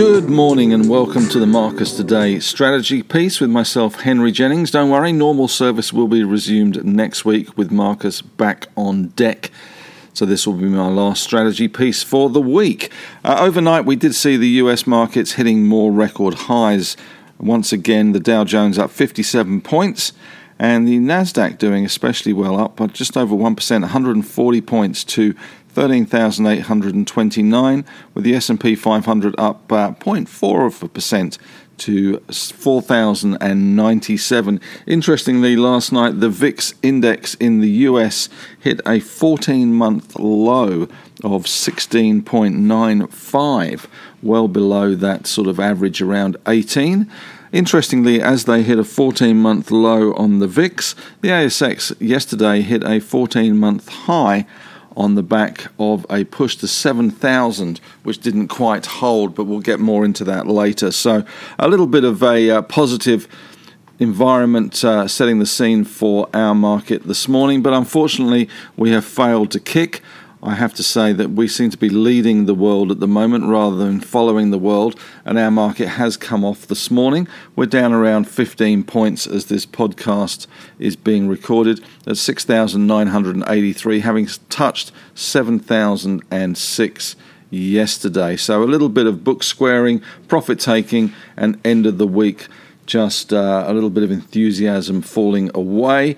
Good morning and welcome to the Marcus Today strategy piece with myself, Henry Jennings. Don't worry, normal service will be resumed next week with Marcus back on deck. So, this will be my last strategy piece for the week. Uh, overnight, we did see the US markets hitting more record highs. Once again, the Dow Jones up 57 points and the Nasdaq doing especially well up by just over 1%, 140 points to 13,829, with the S&P 500 up uh, 0.4 of a percent to 4,097. Interestingly, last night the VIX index in the US hit a 14 month low of 16.95, well below that sort of average around 18. Interestingly, as they hit a 14 month low on the VIX, the ASX yesterday hit a 14 month high on the back of a push to 7,000, which didn't quite hold, but we'll get more into that later. So, a little bit of a uh, positive environment uh, setting the scene for our market this morning, but unfortunately, we have failed to kick. I have to say that we seem to be leading the world at the moment rather than following the world, and our market has come off this morning. We're down around 15 points as this podcast is being recorded at 6,983, having touched 7,006 yesterday. So a little bit of book squaring, profit taking, and end of the week. Just uh, a little bit of enthusiasm falling away.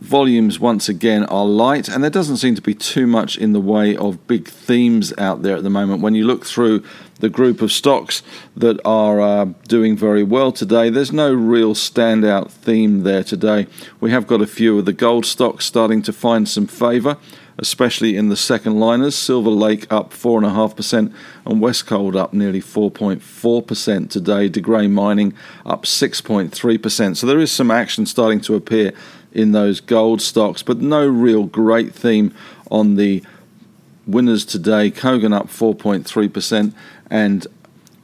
Volumes once again are light, and there doesn't seem to be too much in the way of big themes out there at the moment. When you look through the group of stocks that are uh, doing very well today, there's no real standout theme there today. We have got a few of the gold stocks starting to find some favour especially in the second liners. Silver Lake up 4.5% and Westgold up nearly 4.4% today. De Grey Mining up 6.3%. So there is some action starting to appear in those gold stocks, but no real great theme on the winners today. Kogan up 4.3% and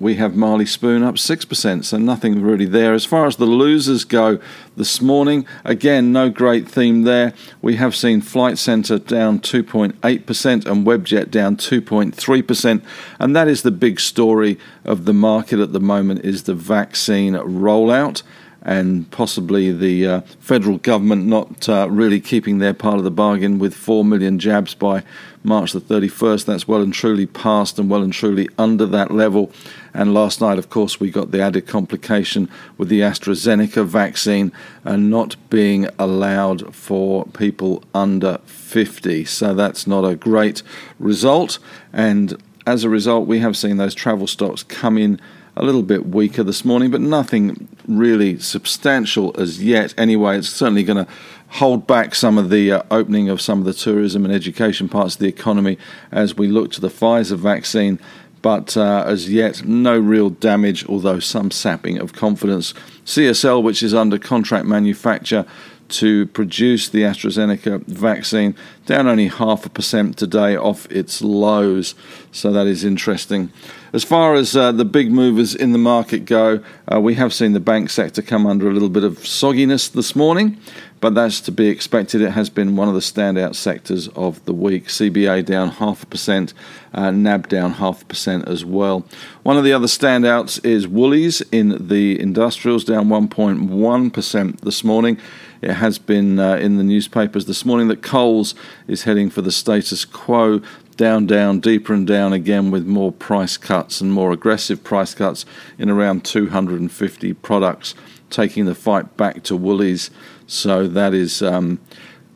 we have Marley Spoon up 6%, so nothing really there. As far as the losers go this morning, again, no great theme there. We have seen Flight Centre down 2.8% and Webjet down 2.3%, and that is the big story of the market at the moment is the vaccine rollout and possibly the uh, federal government not uh, really keeping their part of the bargain with 4 million jabs by March the 31st. That's well and truly past and well and truly under that level. And last night, of course, we got the added complication with the AstraZeneca vaccine and not being allowed for people under 50. So that's not a great result. And as a result, we have seen those travel stocks come in a little bit weaker this morning, but nothing really substantial as yet. Anyway, it's certainly going to hold back some of the uh, opening of some of the tourism and education parts of the economy as we look to the Pfizer vaccine. But uh, as yet, no real damage, although some sapping of confidence. CSL, which is under contract manufacture, to produce the AstraZeneca vaccine, down only half a percent today off its lows. So that is interesting. As far as uh, the big movers in the market go, uh, we have seen the bank sector come under a little bit of sogginess this morning, but that's to be expected. It has been one of the standout sectors of the week. CBA down half a percent, uh, NAB down half a percent as well. One of the other standouts is Woolies in the industrials, down 1.1% this morning. It has been uh, in the newspapers this morning that Coles is heading for the status quo down, down, deeper and down again with more price cuts and more aggressive price cuts in around 250 products, taking the fight back to Woolies. So that is um,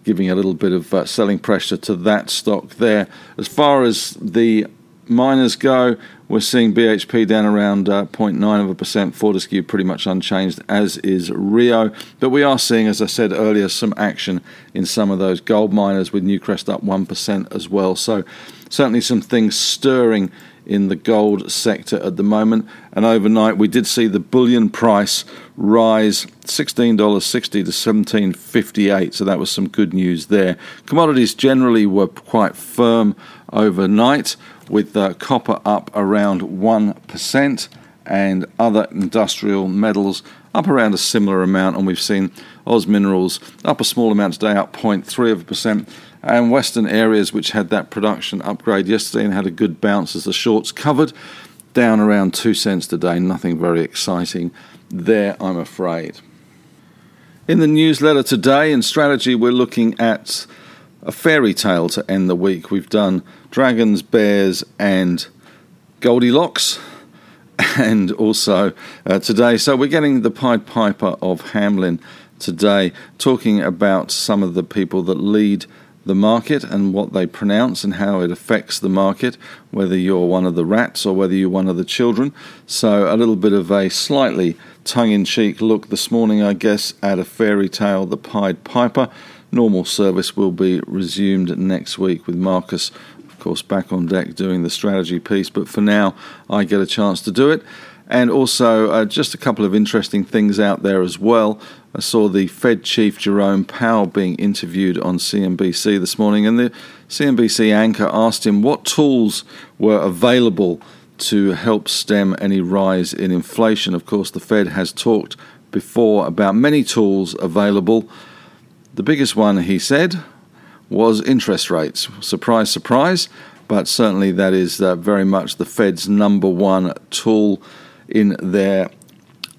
giving a little bit of uh, selling pressure to that stock there. As far as the miners go, we're seeing BHP down around uh, 0.9 of a percent, Fortescue pretty much unchanged, as is Rio. But we are seeing, as I said earlier, some action in some of those gold miners with Newcrest up 1% as well. So certainly some things stirring in the gold sector at the moment. And overnight, we did see the bullion price rise $16.60 to $17.58. So that was some good news there. Commodities generally were quite firm overnight with uh, copper up around 1% and other industrial metals up around a similar amount. And we've seen Oz Minerals up a small amount today, up 0.3 of a percent. And Western areas, which had that production upgrade yesterday and had a good bounce as the shorts covered, down around two cents today. Nothing very exciting there, I'm afraid. In the newsletter today in strategy, we're looking at a fairy tale to end the week. We've done dragons, bears, and Goldilocks. And also uh, today, so we're getting the Pied Piper of Hamelin today, talking about some of the people that lead the market and what they pronounce and how it affects the market, whether you're one of the rats or whether you're one of the children. So, a little bit of a slightly tongue in cheek look this morning, I guess, at a fairy tale, The Pied Piper. Normal service will be resumed next week with Marcus, of course, back on deck doing the strategy piece. But for now, I get a chance to do it. And also, uh, just a couple of interesting things out there as well. I saw the Fed chief Jerome Powell being interviewed on CNBC this morning, and the CNBC anchor asked him what tools were available to help stem any rise in inflation. Of course, the Fed has talked before about many tools available. The biggest one, he said, was interest rates. Surprise, surprise, but certainly that is uh, very much the Fed's number one tool in their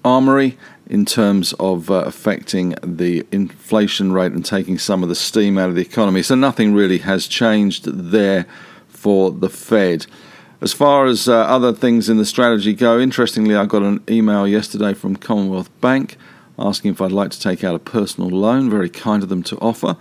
armory in terms of uh, affecting the inflation rate and taking some of the steam out of the economy. So nothing really has changed there for the Fed. As far as uh, other things in the strategy go, interestingly, I got an email yesterday from Commonwealth Bank asking if I'd like to take out a personal loan. Very kind of them to offer.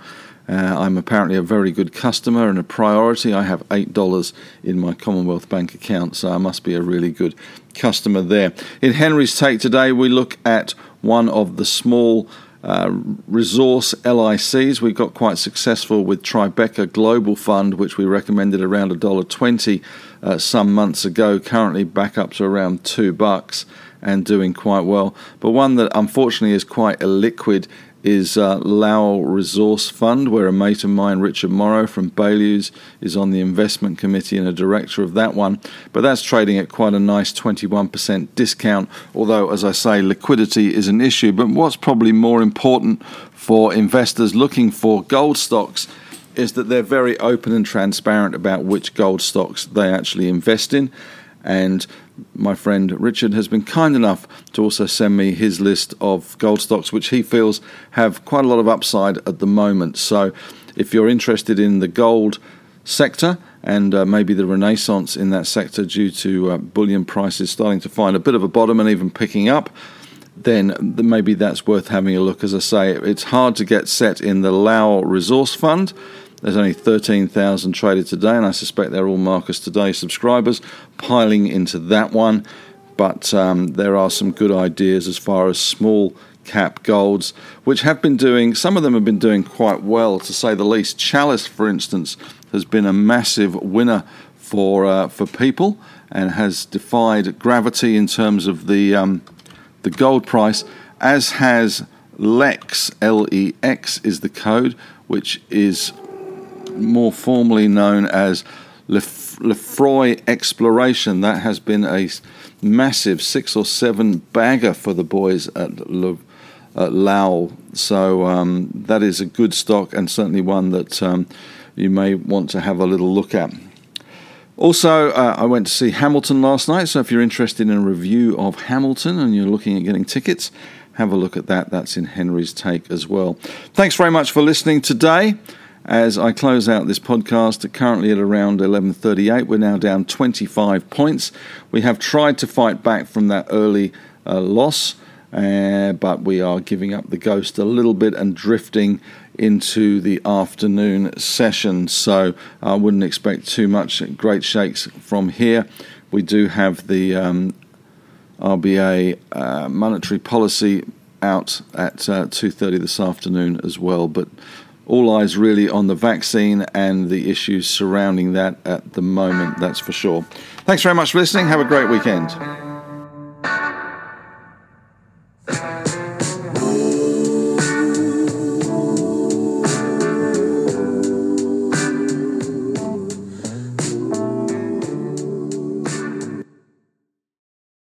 Uh, I'm apparently a very good customer and a priority. I have $8 in my Commonwealth Bank account, so I must be a really good customer there. In Henry's Take today, we look at one of the small uh, resource LICs. We got quite successful with Tribeca Global Fund, which we recommended around $1.20 uh, some months ago, currently back up to around two bucks and doing quite well. But one that unfortunately is quite illiquid is uh, Lowell Resource Fund, where a mate of mine, Richard Morrow from Baillieu's, is on the investment committee and a director of that one. But that's trading at quite a nice 21% discount, although, as I say, liquidity is an issue. But what's probably more important for investors looking for gold stocks is that they're very open and transparent about which gold stocks they actually invest in. And my friend Richard has been kind enough to also send me his list of gold stocks, which he feels have quite a lot of upside at the moment. So, if you're interested in the gold sector and uh, maybe the renaissance in that sector due to uh, bullion prices starting to find a bit of a bottom and even picking up, then maybe that's worth having a look. As I say, it's hard to get set in the Lowell Resource Fund. There's only 13,000 traded today, and I suspect they're all Marcus Today subscribers piling into that one. But um, there are some good ideas as far as small cap golds, which have been doing, some of them have been doing quite well, to say the least. Chalice, for instance, has been a massive winner for, uh, for people and has defied gravity in terms of the, um, the gold price, as has LEX, L E X is the code, which is more formally known as Lefroy Exploration. That has been a massive six or seven bagger for the boys at, Le, at Lowell. So um, that is a good stock and certainly one that um, you may want to have a little look at. Also, uh, I went to see Hamilton last night, so if you're interested in a review of Hamilton and you're looking at getting tickets, have a look at that. That's in Henry's Take as well. Thanks very much for listening today as I close out this podcast currently at around 11:38 we're now down 25 points. We have tried to fight back from that early uh, loss uh, but we are giving up the ghost a little bit and drifting into the afternoon session. So I wouldn't expect too much great shakes from here. We do have the um, RBA uh, monetary policy out at uh, 2:30 this afternoon as well but all eyes really on the vaccine and the issues surrounding that at the moment, that's for sure. Thanks very much for listening. Have a great weekend.